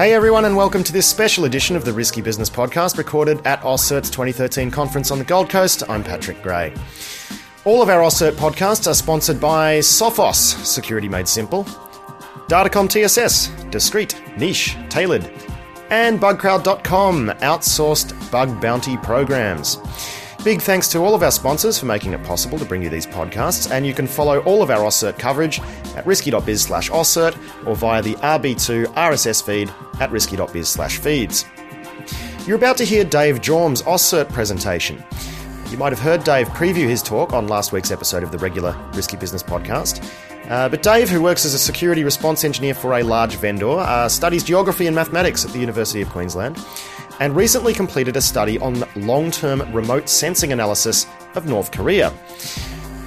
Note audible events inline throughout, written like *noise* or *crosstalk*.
Hey everyone, and welcome to this special edition of the Risky Business Podcast recorded at AusCert's 2013 conference on the Gold Coast. I'm Patrick Gray. All of our AusCert podcasts are sponsored by Sophos, security made simple, Datacom TSS, discreet, niche, tailored, and Bugcrowd.com, outsourced bug bounty programs. Big thanks to all of our sponsors for making it possible to bring you these podcasts, and you can follow all of our AusCert coverage at risky.biz slash AusCert or via the RB2 RSS feed at risky.biz slash feeds. You're about to hear Dave Jorm's AusCert presentation. You might have heard Dave preview his talk on last week's episode of the regular Risky Business podcast. Uh, but Dave, who works as a security response engineer for a large vendor, uh, studies geography and mathematics at the University of Queensland and recently completed a study on long term remote sensing analysis of North Korea.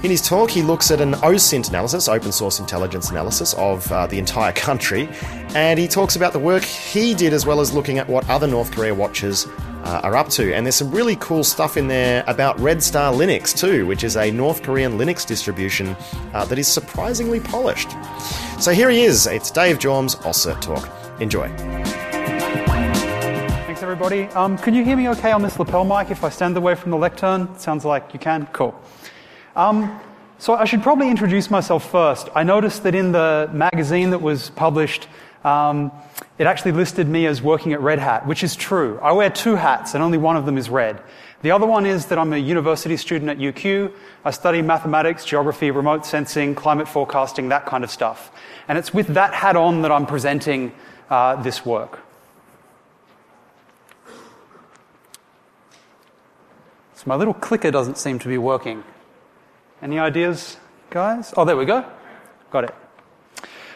In his talk, he looks at an OSINT analysis, open source intelligence analysis, of uh, the entire country, and he talks about the work he did as well as looking at what other North Korea watchers uh, are up to. And there's some really cool stuff in there about Red Star Linux too, which is a North Korean Linux distribution uh, that is surprisingly polished. So here he is. It's Dave Jorm's AusCert Talk. Enjoy everybody. Um, can you hear me okay on this lapel mic if I stand away from the lectern? Sounds like you can. Cool. Um, so I should probably introduce myself first. I noticed that in the magazine that was published, um, it actually listed me as working at Red Hat, which is true. I wear two hats, and only one of them is red. The other one is that I'm a university student at UQ. I study mathematics, geography, remote sensing, climate forecasting, that kind of stuff. And it's with that hat on that I'm presenting uh, this work. So my little clicker doesn't seem to be working. Any ideas, guys? Oh, there we go. Got it.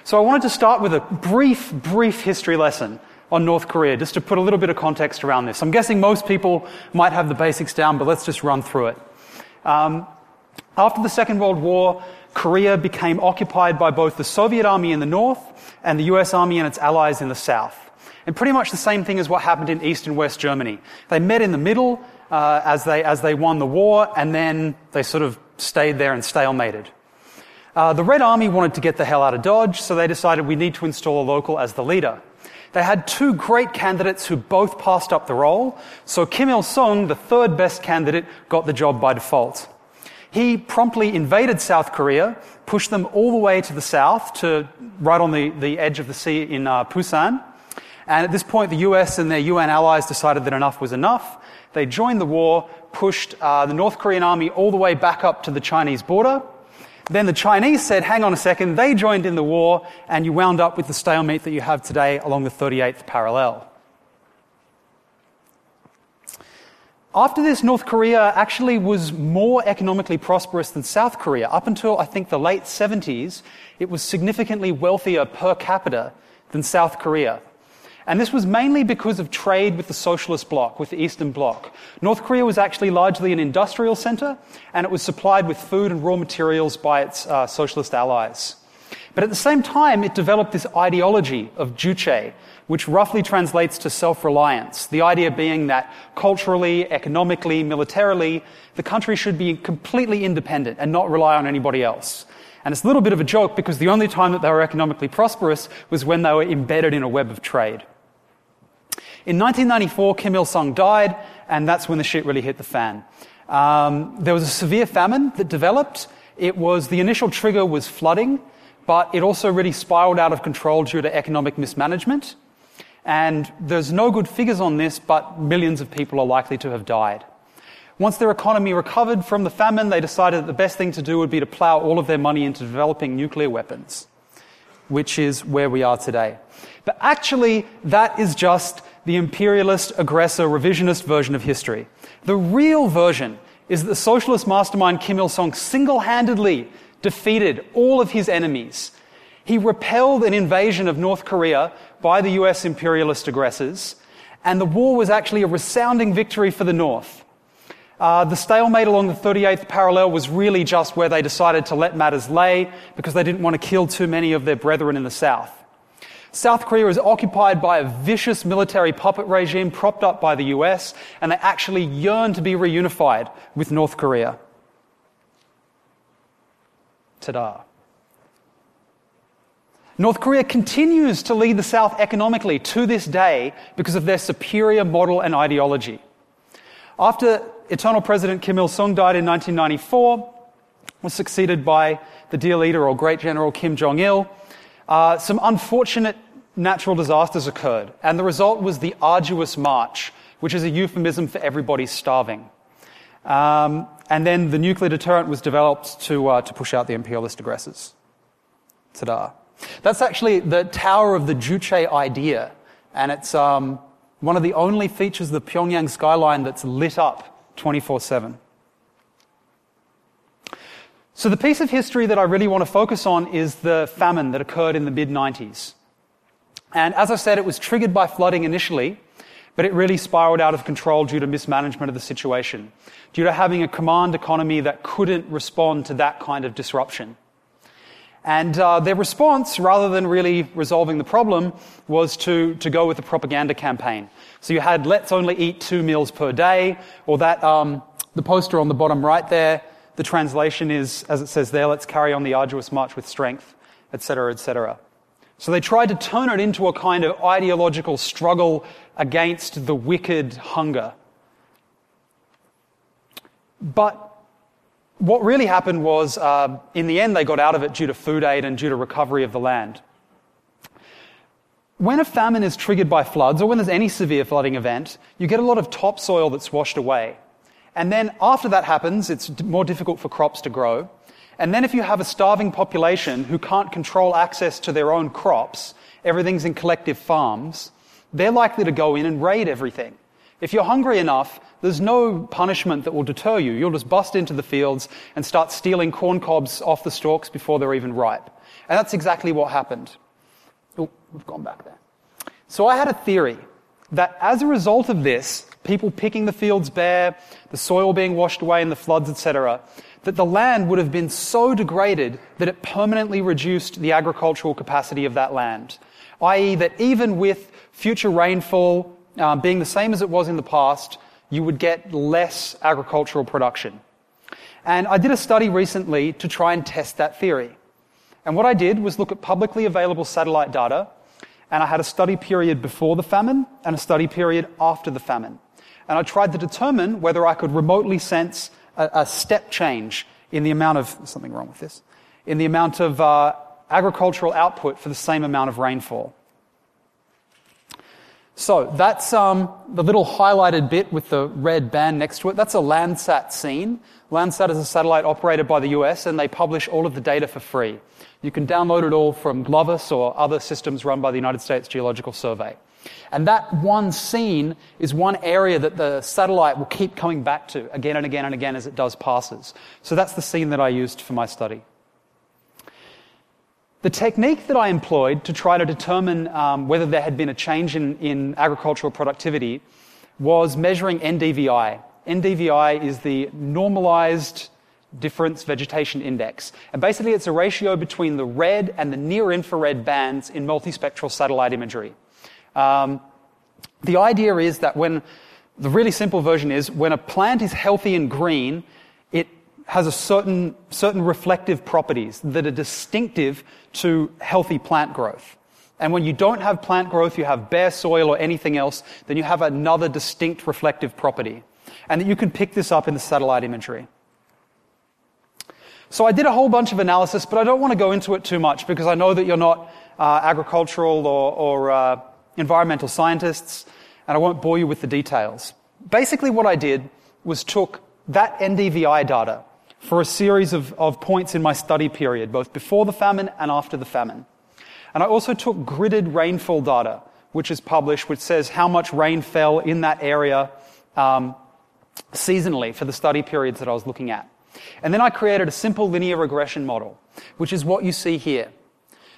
So I wanted to start with a brief, brief history lesson on North Korea, just to put a little bit of context around this. I'm guessing most people might have the basics down, but let's just run through it. Um, after the Second World War, Korea became occupied by both the Soviet army in the north and the US army and its allies in the south. And pretty much the same thing as what happened in East and West Germany. They met in the middle uh, as, they, as they won the war, and then they sort of stayed there and stalemated. Uh, the Red Army wanted to get the hell out of Dodge, so they decided we need to install a local as the leader. They had two great candidates who both passed up the role, so Kim Il sung, the third best candidate, got the job by default. He promptly invaded South Korea, pushed them all the way to the south, to right on the, the edge of the sea in uh, Busan. And at this point, the US and their UN allies decided that enough was enough, they joined the war, pushed uh, the North Korean army all the way back up to the Chinese border. Then the Chinese said, hang on a second, they joined in the war, and you wound up with the stalemate that you have today along the 38th parallel. After this, North Korea actually was more economically prosperous than South Korea. Up until, I think, the late 70s, it was significantly wealthier per capita than South Korea. And this was mainly because of trade with the socialist bloc, with the Eastern Bloc. North Korea was actually largely an industrial center, and it was supplied with food and raw materials by its uh, socialist allies. But at the same time, it developed this ideology of Juche, which roughly translates to self-reliance. The idea being that culturally, economically, militarily, the country should be completely independent and not rely on anybody else. And it's a little bit of a joke because the only time that they were economically prosperous was when they were embedded in a web of trade. In 1994, Kim Il sung died, and that's when the shit really hit the fan. Um, there was a severe famine that developed. It was the initial trigger was flooding, but it also really spiraled out of control due to economic mismanagement. And there's no good figures on this, but millions of people are likely to have died. Once their economy recovered from the famine, they decided that the best thing to do would be to plow all of their money into developing nuclear weapons, which is where we are today. But actually, that is just the imperialist, aggressor, revisionist version of history. The real version is that the socialist mastermind Kim Il sung single handedly defeated all of his enemies. He repelled an invasion of North Korea by the US imperialist aggressors, and the war was actually a resounding victory for the North. Uh, the stalemate along the 38th parallel was really just where they decided to let matters lay because they didn't want to kill too many of their brethren in the South. South Korea is occupied by a vicious military puppet regime propped up by the US, and they actually yearn to be reunified with North Korea. Ta da. North Korea continues to lead the South economically to this day because of their superior model and ideology. After eternal President Kim Il sung died in 1994, was succeeded by the dear leader or great general Kim Jong il, uh, some unfortunate natural disasters occurred, and the result was the arduous march, which is a euphemism for everybody starving. Um, and then the nuclear deterrent was developed to, uh, to push out the imperialist aggressors. Ta-da. That's actually the Tower of the Juche idea, and it's um, one of the only features of the Pyongyang skyline that's lit up 24 7. So, the piece of history that I really want to focus on is the famine that occurred in the mid 90s. And as I said, it was triggered by flooding initially, but it really spiraled out of control due to mismanagement of the situation, due to having a command economy that couldn't respond to that kind of disruption. And uh, their response, rather than really resolving the problem, was to, to go with a propaganda campaign. So you had let's only eat two meals per day, or that um, the poster on the bottom right there, the translation is, as it says there, let's carry on the arduous march with strength, etc., etc. So they tried to turn it into a kind of ideological struggle against the wicked hunger. But what really happened was, uh, in the end, they got out of it due to food aid and due to recovery of the land. When a famine is triggered by floods, or when there's any severe flooding event, you get a lot of topsoil that's washed away. And then after that happens, it's more difficult for crops to grow. And then if you have a starving population who can't control access to their own crops, everything's in collective farms, they're likely to go in and raid everything. If you're hungry enough, there's no punishment that will deter you. You'll just bust into the fields and start stealing corn cobs off the stalks before they're even ripe. And that's exactly what happened. Oh, we've gone back there. So I had a theory that as a result of this, people picking the fields bare, the soil being washed away in the floods, etc., that the land would have been so degraded that it permanently reduced the agricultural capacity of that land. I.e., that even with future rainfall uh, being the same as it was in the past, you would get less agricultural production. And I did a study recently to try and test that theory. And what I did was look at publicly available satellite data, and I had a study period before the famine and a study period after the famine. And I tried to determine whether I could remotely sense a, a step change in the amount of, something wrong with this, in the amount of uh, agricultural output for the same amount of rainfall. So that's um, the little highlighted bit with the red band next to it. That's a Landsat scene. Landsat is a satellite operated by the US, and they publish all of the data for free. You can download it all from GLOVIS or other systems run by the United States Geological Survey. And that one scene is one area that the satellite will keep coming back to again and again and again as it does passes. So that's the scene that I used for my study. The technique that I employed to try to determine um, whether there had been a change in, in agricultural productivity was measuring NDVI. NDVI is the normalized difference vegetation index. And basically, it's a ratio between the red and the near infrared bands in multispectral satellite imagery. Um, the idea is that when the really simple version is when a plant is healthy and green, it has a certain, certain reflective properties that are distinctive to healthy plant growth. And when you don't have plant growth, you have bare soil or anything else, then you have another distinct reflective property. And that you can pick this up in the satellite imagery. So I did a whole bunch of analysis, but I don't want to go into it too much because I know that you're not uh, agricultural or, or uh, environmental scientists, and I won't bore you with the details. Basically, what I did was took that NDVI data for a series of, of points in my study period, both before the famine and after the famine. And I also took gridded rainfall data, which is published, which says how much rain fell in that area um, seasonally for the study periods that I was looking at. And then I created a simple linear regression model, which is what you see here.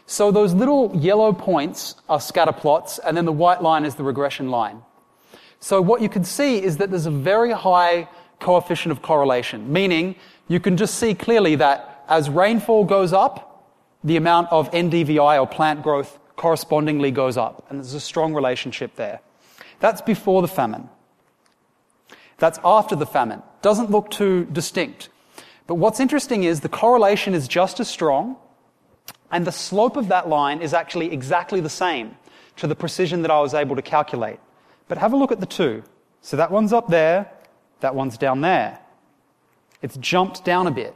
So those little yellow points are scatter plots, and then the white line is the regression line. So what you can see is that there's a very high coefficient of correlation, meaning you can just see clearly that as rainfall goes up, the amount of NDVI or plant growth correspondingly goes up. And there's a strong relationship there. That's before the famine. That's after the famine. Doesn't look too distinct. But what's interesting is the correlation is just as strong, And the slope of that line is actually exactly the same to the precision that I was able to calculate. But have a look at the two. So that one's up there, that one's down there. It's jumped down a bit.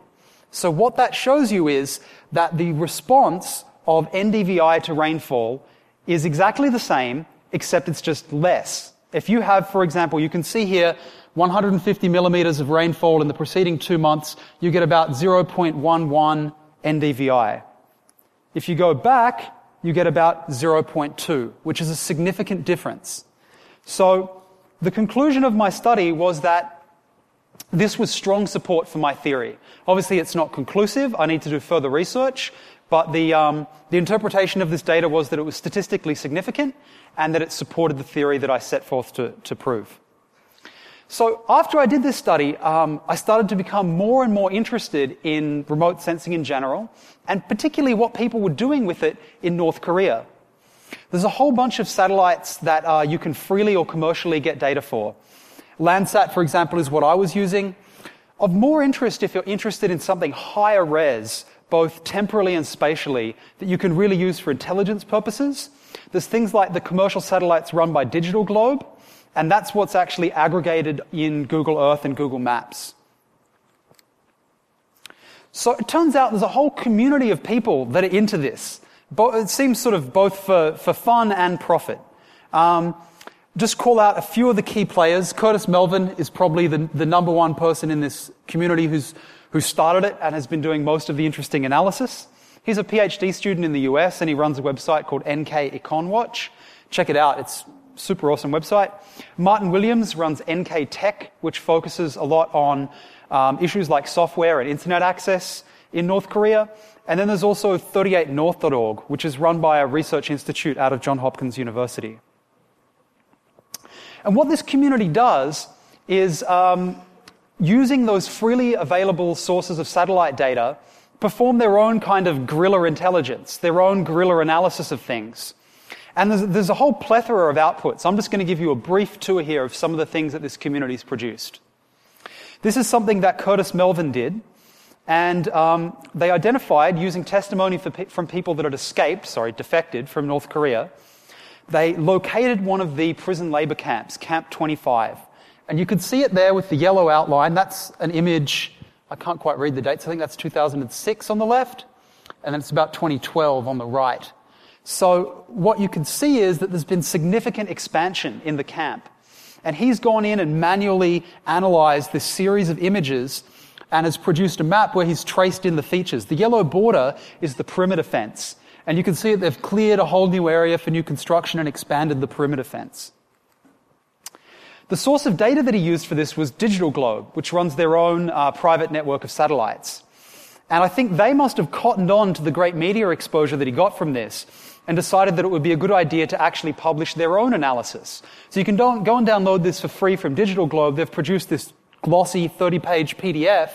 So what that shows you is that the response of NDVI to rainfall is exactly the same, except it's just less. If you have, for example, you can see here 150 millimeters of rainfall in the preceding two months, you get about 0.11 NDVI. If you go back, you get about 0.2, which is a significant difference. So the conclusion of my study was that this was strong support for my theory. Obviously, it's not conclusive. I need to do further research. But the, um, the interpretation of this data was that it was statistically significant and that it supported the theory that I set forth to, to prove. So after I did this study, um, I started to become more and more interested in remote sensing in general, and particularly what people were doing with it in North Korea. There's a whole bunch of satellites that uh, you can freely or commercially get data for. Landsat, for example, is what I was using. Of more interest if you're interested in something higher res, both temporally and spatially, that you can really use for intelligence purposes. There's things like the commercial satellites run by Digital Globe, and that's what's actually aggregated in Google Earth and Google Maps. So it turns out there's a whole community of people that are into this. It seems sort of both for, for fun and profit. Um, just call out a few of the key players. Curtis Melvin is probably the, the number one person in this community who's, who started it and has been doing most of the interesting analysis. He's a PhD student in the US and he runs a website called NK Econ Watch. Check it out. It's super awesome website. Martin Williams runs NK Tech, which focuses a lot on um, issues like software and internet access in North Korea. And then there's also 38north.org, which is run by a research institute out of Johns Hopkins University. And what this community does is um, using those freely available sources of satellite data, perform their own kind of guerrilla intelligence, their own guerrilla analysis of things. And there's, there's a whole plethora of outputs. I'm just going to give you a brief tour here of some of the things that this community's produced. This is something that Curtis Melvin did, and um, they identified using testimony from people that had escaped, sorry, defected from North Korea. They located one of the prison labor camps, Camp 25. And you can see it there with the yellow outline. That's an image, I can't quite read the dates. I think that's 2006 on the left, and then it's about 2012 on the right. So what you can see is that there's been significant expansion in the camp. And he's gone in and manually analyzed this series of images and has produced a map where he's traced in the features. The yellow border is the perimeter fence. And you can see that they've cleared a whole new area for new construction and expanded the perimeter fence. The source of data that he used for this was Digital Globe, which runs their own uh, private network of satellites. And I think they must have cottoned on to the great media exposure that he got from this and decided that it would be a good idea to actually publish their own analysis. So you can go and download this for free from Digital Globe. They've produced this glossy 30 page PDF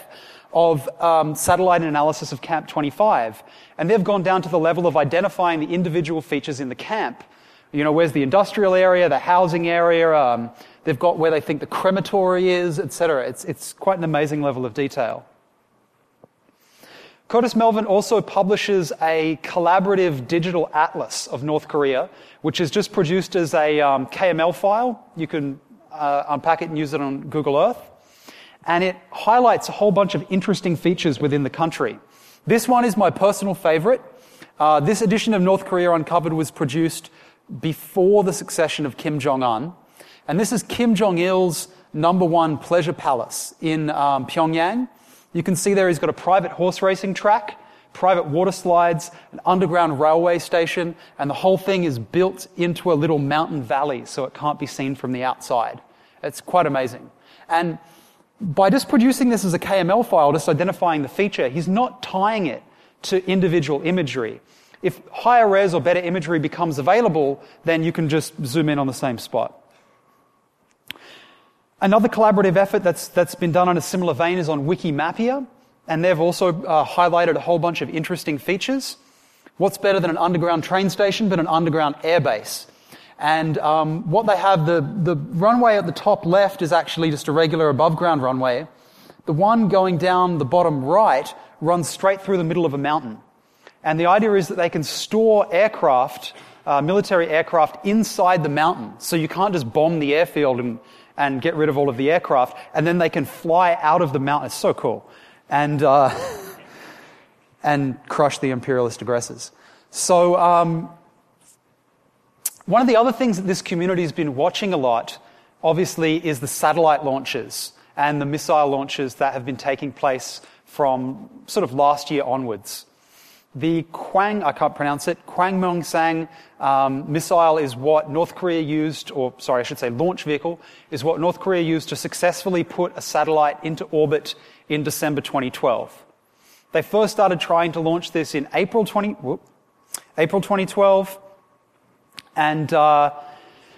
of um, satellite analysis of Camp 25. And they've gone down to the level of identifying the individual features in the camp. You know, where's the industrial area, the housing area, um, they've got where they think the crematory is, etc. It's, it's quite an amazing level of detail. Curtis Melvin also publishes a collaborative digital atlas of North Korea, which is just produced as a um, KML file. You can uh, unpack it and use it on Google Earth. And it highlights a whole bunch of interesting features within the country. This one is my personal favorite. Uh, this edition of North Korea Uncovered was produced before the succession of Kim Jong un. And this is Kim Jong il's number one pleasure palace in um, Pyongyang. You can see there he's got a private horse racing track, private water slides, an underground railway station, and the whole thing is built into a little mountain valley so it can't be seen from the outside. It's quite amazing. And by just producing this as a KML file, just identifying the feature, he's not tying it to individual imagery. If higher res or better imagery becomes available, then you can just zoom in on the same spot. Another collaborative effort that's, that's been done on a similar vein is on Wikimapia, and they've also uh, highlighted a whole bunch of interesting features. What's better than an underground train station but an underground airbase? And um, what they have, the, the runway at the top left is actually just a regular above ground runway. The one going down the bottom right runs straight through the middle of a mountain. And the idea is that they can store aircraft, uh, military aircraft, inside the mountain. So you can't just bomb the airfield and, and get rid of all of the aircraft. And then they can fly out of the mountain. It's so cool. And, uh, *laughs* and crush the imperialist aggressors. So, um, one of the other things that this community has been watching a lot, obviously, is the satellite launches and the missile launches that have been taking place from sort of last year onwards. The Kwang, I can't pronounce it, Kwangmyongsang um, missile is what North Korea used, or sorry, I should say launch vehicle, is what North Korea used to successfully put a satellite into orbit in December 2012. They first started trying to launch this in April 20, whoop, April 2012, and uh,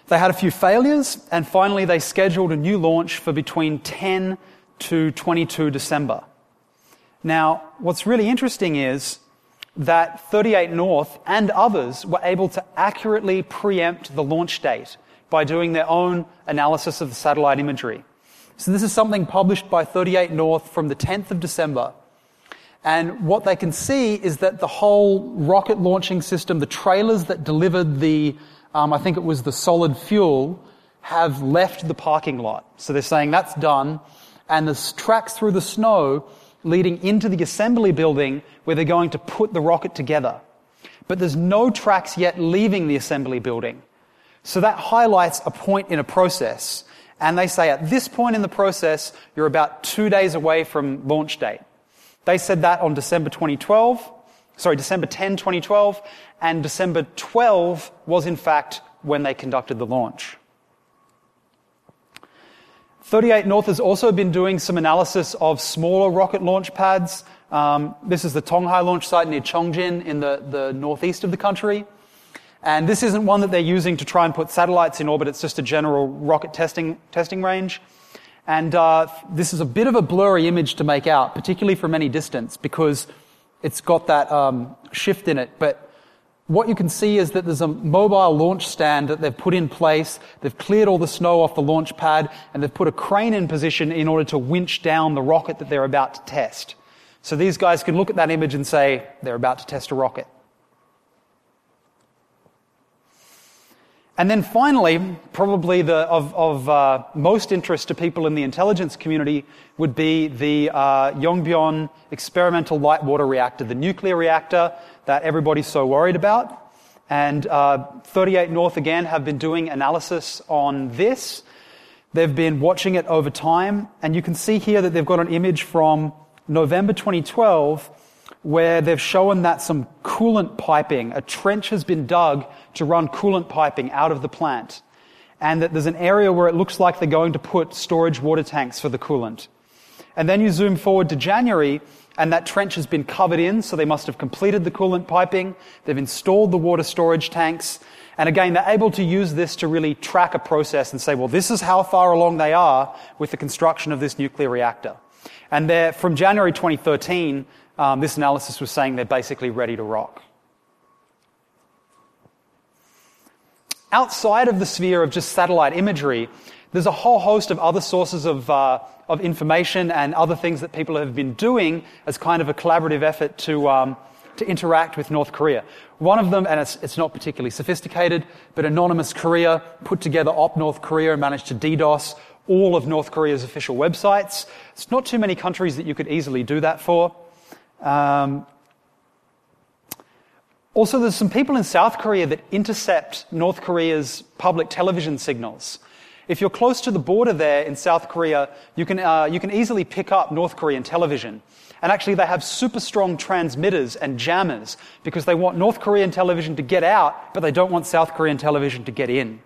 they had a few failures, and finally they scheduled a new launch for between 10 to 22 December. Now, what's really interesting is that 38 North and others were able to accurately preempt the launch date by doing their own analysis of the satellite imagery. So this is something published by 38 North from the 10th of December. And what they can see is that the whole rocket launching system, the trailers that delivered the, um, I think it was the solid fuel, have left the parking lot. So they're saying that's done. And the tracks through the snow leading into the assembly building where they're going to put the rocket together. But there's no tracks yet leaving the assembly building. So that highlights a point in a process. And they say at this point in the process, you're about two days away from launch date. They said that on December 2012, sorry, December 10, 2012, and December 12 was in fact when they conducted the launch. 38 North has also been doing some analysis of smaller rocket launch pads. Um, this is the Tonghae launch site near Chongjin in the, the northeast of the country. And this isn't one that they're using to try and put satellites in orbit, it's just a general rocket testing, testing range. And uh, this is a bit of a blurry image to make out, particularly from any distance, because it's got that um, shift in it. But what you can see is that there's a mobile launch stand that they've put in place. They've cleared all the snow off the launch pad, and they've put a crane in position in order to winch down the rocket that they're about to test. So these guys can look at that image and say, they're about to test a rocket. And then finally, probably the, of, of uh, most interest to people in the intelligence community would be the uh, Yongbyon experimental light water reactor, the nuclear reactor that everybody's so worried about. And uh, 38 North again have been doing analysis on this. They've been watching it over time, and you can see here that they've got an image from November 2012 where they've shown that some coolant piping, a trench has been dug to run coolant piping out of the plant. And that there's an area where it looks like they're going to put storage water tanks for the coolant. And then you zoom forward to January, and that trench has been covered in, so they must have completed the coolant piping. They've installed the water storage tanks. And again, they're able to use this to really track a process and say, well, this is how far along they are with the construction of this nuclear reactor. And they're, from January 2013, um, this analysis was saying they're basically ready to rock. Outside of the sphere of just satellite imagery, there's a whole host of other sources of, uh, of information and other things that people have been doing as kind of a collaborative effort to, um, to interact with North Korea. One of them, and it's, it's not particularly sophisticated, but Anonymous Korea put together Op North Korea and managed to DDoS all of North Korea's official websites. It's not too many countries that you could easily do that for. Um, also, there's some people in South Korea that intercept North Korea's public television signals. If you're close to the border there in South Korea, you can, uh, you can easily pick up North Korean television. And actually, they have super strong transmitters and jammers because they want North Korean television to get out, but they don't want South Korean television to get in.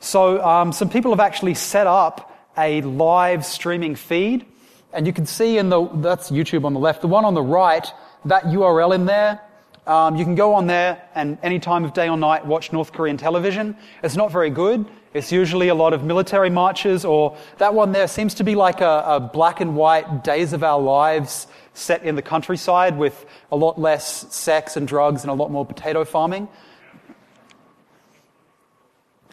So, um, some people have actually set up a live streaming feed and you can see in the, that's YouTube on the left, the one on the right, that URL in there, um, you can go on there and any time of day or night watch North Korean television. It's not very good. It's usually a lot of military marches or that one there seems to be like a, a black and white days of our lives set in the countryside with a lot less sex and drugs and a lot more potato farming.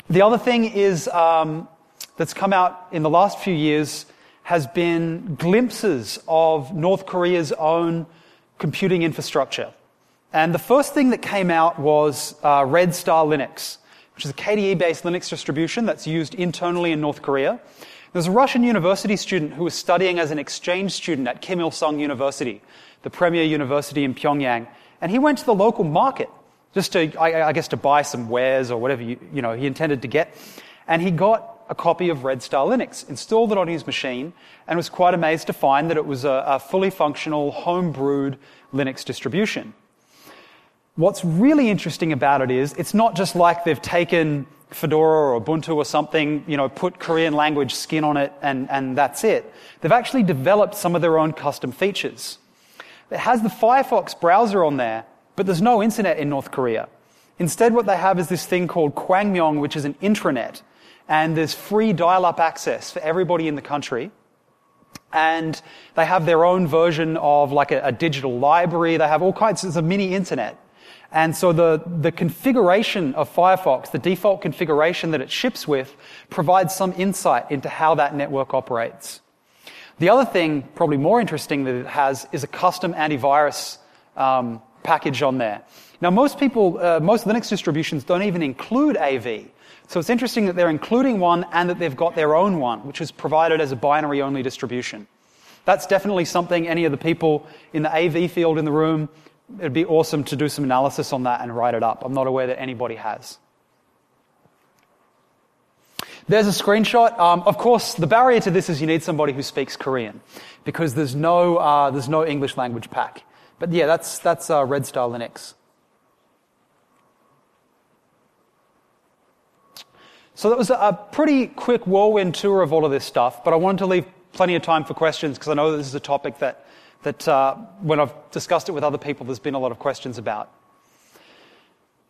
The other thing is um, that's come out in the last few years has been glimpses of North Korea's own computing infrastructure. And the first thing that came out was uh, Red Star Linux, which is a KDE based Linux distribution that's used internally in North Korea. There's a Russian university student who was studying as an exchange student at Kim Il sung University, the premier university in Pyongyang. And he went to the local market just to, I, I guess, to buy some wares or whatever you, you know, he intended to get. And he got a copy of Red Star Linux, installed it on his machine, and was quite amazed to find that it was a, a fully functional, home-brewed Linux distribution. What's really interesting about it is it's not just like they've taken Fedora or Ubuntu or something, you know, put Korean language skin on it and, and that's it. They've actually developed some of their own custom features. It has the Firefox browser on there, but there's no internet in North Korea. Instead, what they have is this thing called Kwangmyong, which is an intranet, and there's free dial-up access for everybody in the country. And they have their own version of like a, a digital library. They have all kinds of mini internet. And so the, the configuration of Firefox, the default configuration that it ships with, provides some insight into how that network operates. The other thing, probably more interesting that it has, is a custom antivirus um, package on there. Now, most people, uh, most Linux distributions don't even include AV. So it's interesting that they're including one and that they've got their own one, which is provided as a binary only distribution. That's definitely something any of the people in the AV field in the room, it'd be awesome to do some analysis on that and write it up. I'm not aware that anybody has. There's a screenshot. Um, of course, the barrier to this is you need somebody who speaks Korean because there's no, uh, there's no English language pack. But yeah, that's, that's uh, Red Star Linux. So that was a pretty quick whirlwind tour of all of this stuff, but I wanted to leave plenty of time for questions because I know this is a topic that, that uh, when I've discussed it with other people, there's been a lot of questions about.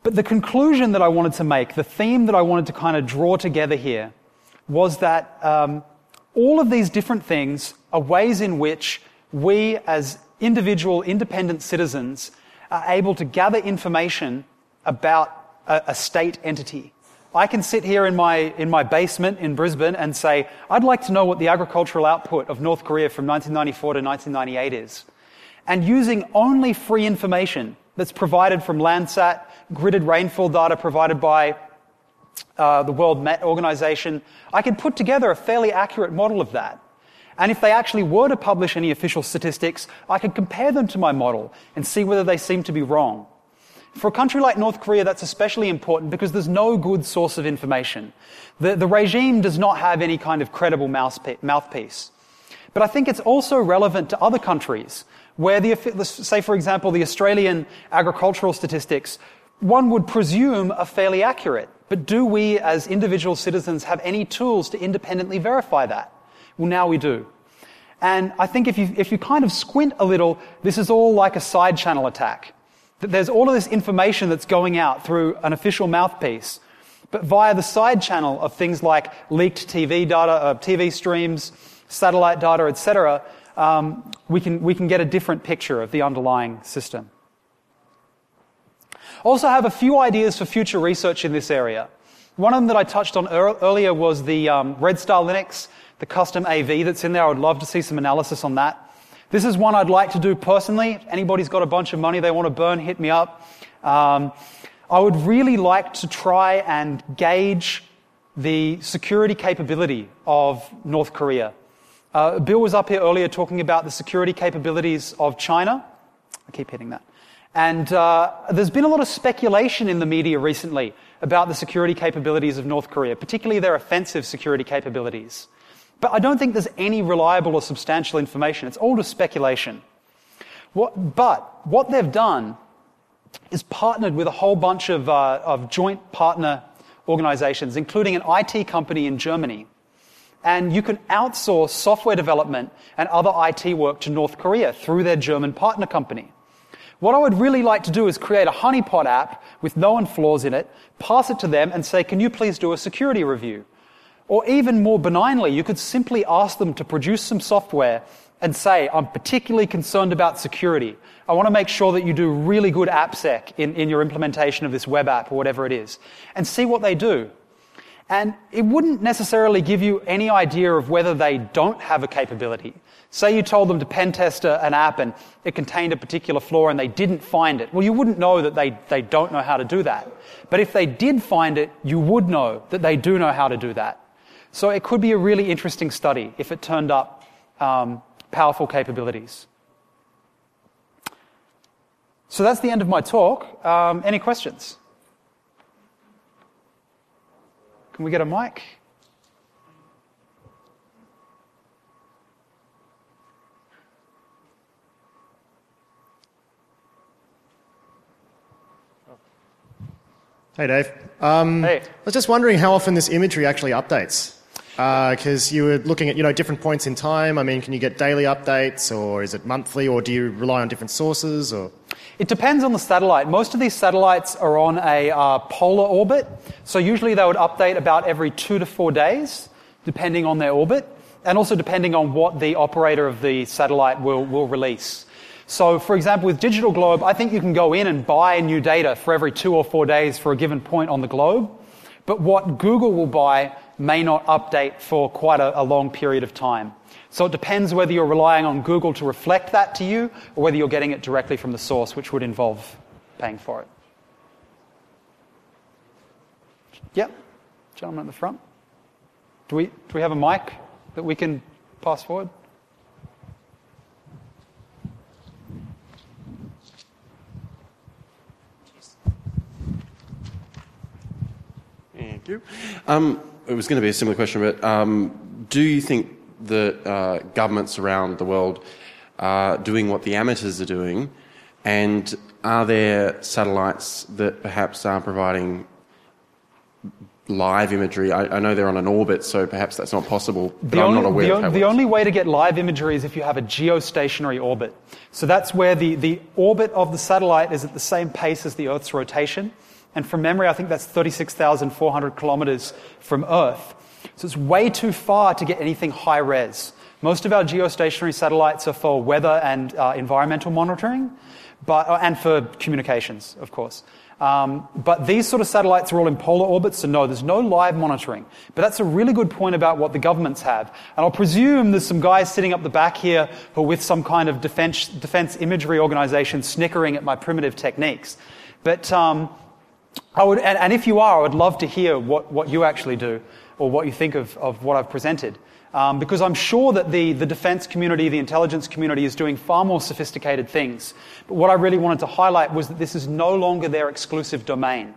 But the conclusion that I wanted to make, the theme that I wanted to kind of draw together here, was that um, all of these different things are ways in which we, as individual independent citizens, are able to gather information about a, a state entity. I can sit here in my, in my basement in Brisbane and say, I'd like to know what the agricultural output of North Korea from 1994 to 1998 is. And using only free information that's provided from Landsat, gridded rainfall data provided by uh, the World Met Organization, I can put together a fairly accurate model of that. And if they actually were to publish any official statistics, I could compare them to my model and see whether they seem to be wrong. For a country like North Korea, that's especially important because there's no good source of information. The, the regime does not have any kind of credible mouthpiece. But I think it's also relevant to other countries where the, say for example, the Australian agricultural statistics, one would presume are fairly accurate. But do we as individual citizens have any tools to independently verify that? Well, now we do. And I think if you, if you kind of squint a little, this is all like a side channel attack. There's all of this information that's going out through an official mouthpiece, but via the side channel of things like leaked TV data, uh, TV streams, satellite data, etc., um, we, can, we can get a different picture of the underlying system. Also, have a few ideas for future research in this area. One of them that I touched on earlier was the um, Red Star Linux, the custom AV that's in there. I would love to see some analysis on that. This is one I'd like to do personally. If anybody's got a bunch of money they want to burn, hit me up. Um, I would really like to try and gauge the security capability of North Korea. Uh, Bill was up here earlier talking about the security capabilities of China. I keep hitting that. And uh, there's been a lot of speculation in the media recently about the security capabilities of North Korea, particularly their offensive security capabilities. But I don't think there's any reliable or substantial information. It's all just speculation. What, but what they've done is partnered with a whole bunch of, uh, of joint partner organizations, including an IT company in Germany. And you can outsource software development and other IT work to North Korea through their German partner company. What I would really like to do is create a honeypot app with known flaws in it, pass it to them, and say, can you please do a security review? Or even more benignly, you could simply ask them to produce some software and say, I'm particularly concerned about security. I want to make sure that you do really good AppSec in, in your implementation of this web app or whatever it is. And see what they do. And it wouldn't necessarily give you any idea of whether they don't have a capability. Say you told them to pen test an app and it contained a particular flaw and they didn't find it. Well, you wouldn't know that they, they don't know how to do that. But if they did find it, you would know that they do know how to do that. So it could be a really interesting study if it turned up um, powerful capabilities. So that's the end of my talk. Um, any questions? Can we get a mic? Hey, Dave. Um, hey. I was just wondering how often this imagery actually updates. Because uh, you were looking at you know different points in time. I mean, can you get daily updates, or is it monthly, or do you rely on different sources? Or it depends on the satellite. Most of these satellites are on a uh, polar orbit, so usually they would update about every two to four days, depending on their orbit, and also depending on what the operator of the satellite will, will release. So, for example, with Digital Globe, I think you can go in and buy new data for every two or four days for a given point on the globe. But what Google will buy may not update for quite a, a long period of time. So it depends whether you're relying on Google to reflect that to you or whether you're getting it directly from the source, which would involve paying for it. Yep, gentleman at the front. Do we, do we have a mic that we can pass forward? Thank you. Um, it was going to be a similar question, but um, do you think that uh, governments around the world are doing what the amateurs are doing? And are there satellites that perhaps are providing live imagery? I, I, know they're on an orbit, so perhaps that's not possible, but the I'm only, not aware the, of how The only way to get live imagery is if you have a geostationary orbit. So that's where the, the orbit of the satellite is at the same pace as the Earth's rotation. And from memory, I think that's 36,400 kilometers from Earth. So it's way too far to get anything high res. Most of our geostationary satellites are for weather and uh, environmental monitoring, but, uh, and for communications, of course. Um, but these sort of satellites are all in polar orbits, so no, there's no live monitoring. But that's a really good point about what the governments have. And I'll presume there's some guys sitting up the back here who are with some kind of defense, defense imagery organization snickering at my primitive techniques. But um, I would, and, and, if you are, I would love to hear what, what you actually do or what you think of, of what I've presented. Um, because I'm sure that the, the defense community, the intelligence community is doing far more sophisticated things. But what I really wanted to highlight was that this is no longer their exclusive domain.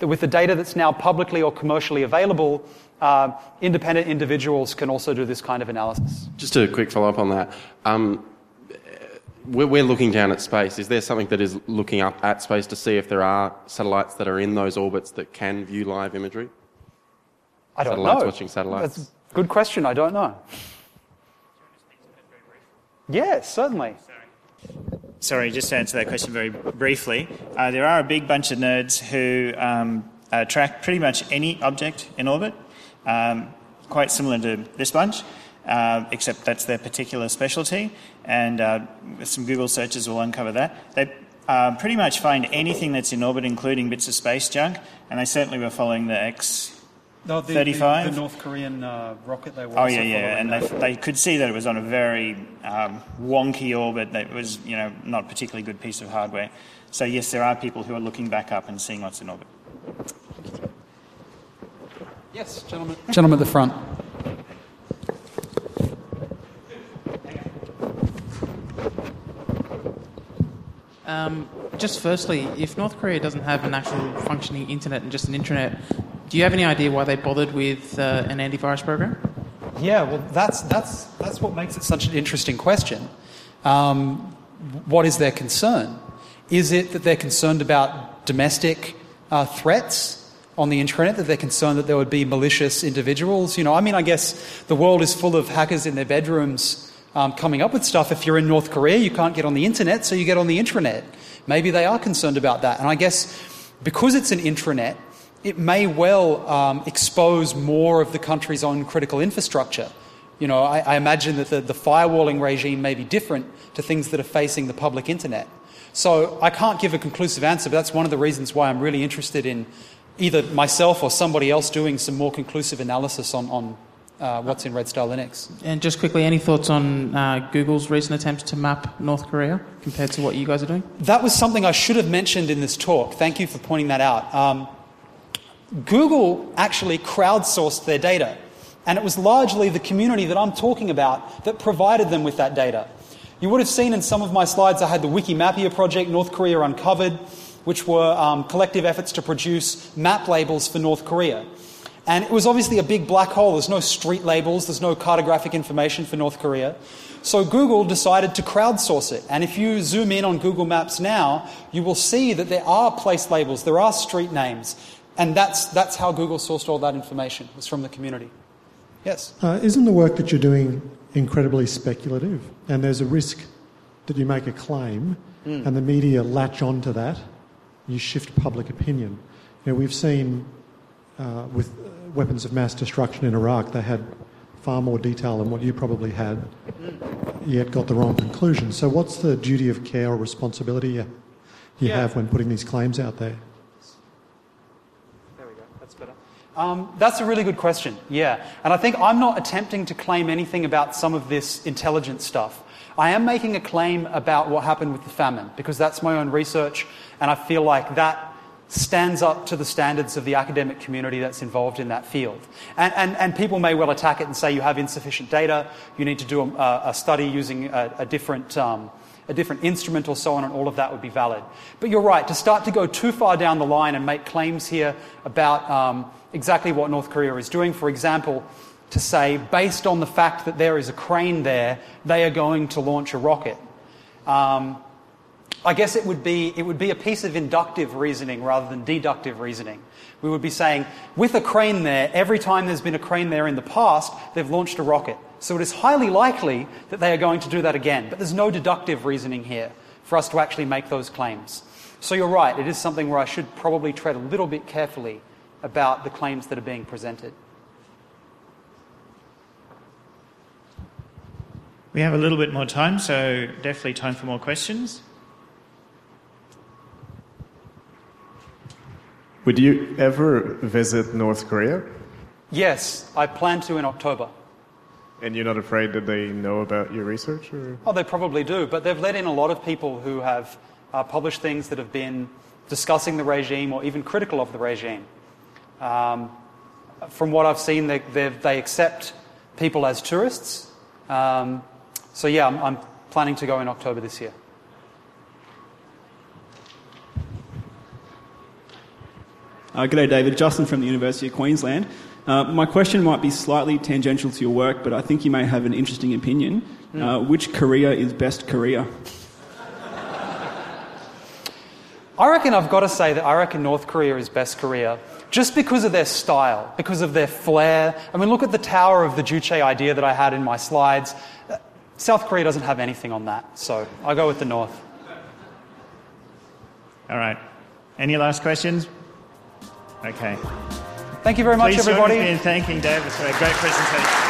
That with the data that's now publicly or commercially available, uh, independent individuals can also do this kind of analysis. Just a quick follow up on that. Um, we're looking down at space. Is there something that is looking up at space to see if there are satellites that are in those orbits that can view live imagery? I don't satellites know. watching satellites. That's a good question. I don't know. Yes, certainly. Sorry, just to answer that question very briefly. Uh, there are a big bunch of nerds who um, uh, track pretty much any object in orbit, um, quite similar to this bunch uh, except that's their particular specialty. And uh, some Google searches will uncover that. They uh, pretty much find anything that's in orbit, including bits of space junk, and they certainly were following the X. No, the, 35. The, the North Korean uh, rocket they were. Oh yeah, yeah, and they, they could see that it was on a very um, wonky orbit. That was, you know, not a particularly good piece of hardware. So yes, there are people who are looking back up and seeing what's in orbit. Yes, gentlemen. Gentlemen at the front. Um, just firstly, if North Korea doesn't have an actual functioning internet and just an intranet, do you have any idea why they bothered with uh, an antivirus program? Yeah, well, that's, that's, that's what makes it such an interesting question. Um, what is their concern? Is it that they're concerned about domestic uh, threats on the intranet, that they're concerned that there would be malicious individuals? You know, I mean, I guess the world is full of hackers in their bedrooms um, coming up with stuff. If you're in North Korea, you can't get on the internet, so you get on the intranet. Maybe they are concerned about that. And I guess because it's an intranet, it may well um, expose more of the country's own critical infrastructure. You know, I, I imagine that the, the firewalling regime may be different to things that are facing the public internet. So I can't give a conclusive answer, but that's one of the reasons why I'm really interested in either myself or somebody else doing some more conclusive analysis on, on uh, what's in Red Star Linux. And just quickly, any thoughts on uh, Google's recent attempts to map North Korea compared to what you guys are doing? That was something I should have mentioned in this talk. Thank you for pointing that out. Um, Google actually crowdsourced their data, and it was largely the community that I'm talking about that provided them with that data. You would have seen in some of my slides I had the Wikimapia project, North Korea Uncovered, which were um, collective efforts to produce map labels for North Korea. And it was obviously a big black hole. There's no street labels, there's no cartographic information for North Korea. So Google decided to crowdsource it. And if you zoom in on Google Maps now, you will see that there are place labels, there are street names. And that's, that's how Google sourced all that information, It was from the community. Yes? Uh, isn't the work that you're doing incredibly speculative? And there's a risk that you make a claim mm. and the media latch onto that, you shift public opinion. You know, we've seen uh, with weapons of mass destruction in Iraq, they had far more detail than what you probably had, yet got the wrong conclusion. So, what's the duty of care or responsibility you, you yeah. have when putting these claims out there? There we go. That's better. Um, that's a really good question. Yeah, and I think I'm not attempting to claim anything about some of this intelligence stuff. I am making a claim about what happened with the famine because that's my own research, and I feel like that stands up to the standards of the academic community that's involved in that field. And, and, and people may well attack it and say you have insufficient data, you need to do a, a study using a, a different. Um, a different instrument or so on, and all of that would be valid. But you're right, to start to go too far down the line and make claims here about um, exactly what North Korea is doing, for example, to say, based on the fact that there is a crane there, they are going to launch a rocket. Um, I guess it would, be, it would be a piece of inductive reasoning rather than deductive reasoning. We would be saying, with a crane there, every time there's been a crane there in the past, they've launched a rocket. So it is highly likely that they are going to do that again. But there's no deductive reasoning here for us to actually make those claims. So you're right, it is something where I should probably tread a little bit carefully about the claims that are being presented. We have a little bit more time, so definitely time for more questions. Would you ever visit North Korea? Yes, I plan to in October. And you're not afraid that they know about your research? Or? Oh, they probably do, but they've let in a lot of people who have uh, published things that have been discussing the regime or even critical of the regime. Um, from what I've seen, they, they accept people as tourists. Um, so, yeah, I'm, I'm planning to go in October this year. Uh, g'day, David. Justin from the University of Queensland. Uh, my question might be slightly tangential to your work, but I think you may have an interesting opinion. Mm. Uh, which Korea is best Korea? I reckon I've got to say that I reckon North Korea is best Korea just because of their style, because of their flair. I mean, look at the Tower of the Juche idea that I had in my slides. South Korea doesn't have anything on that, so I go with the North. All right. Any last questions? Okay. Thank you very much, Please everybody. Join me in thanking David for a great presentation.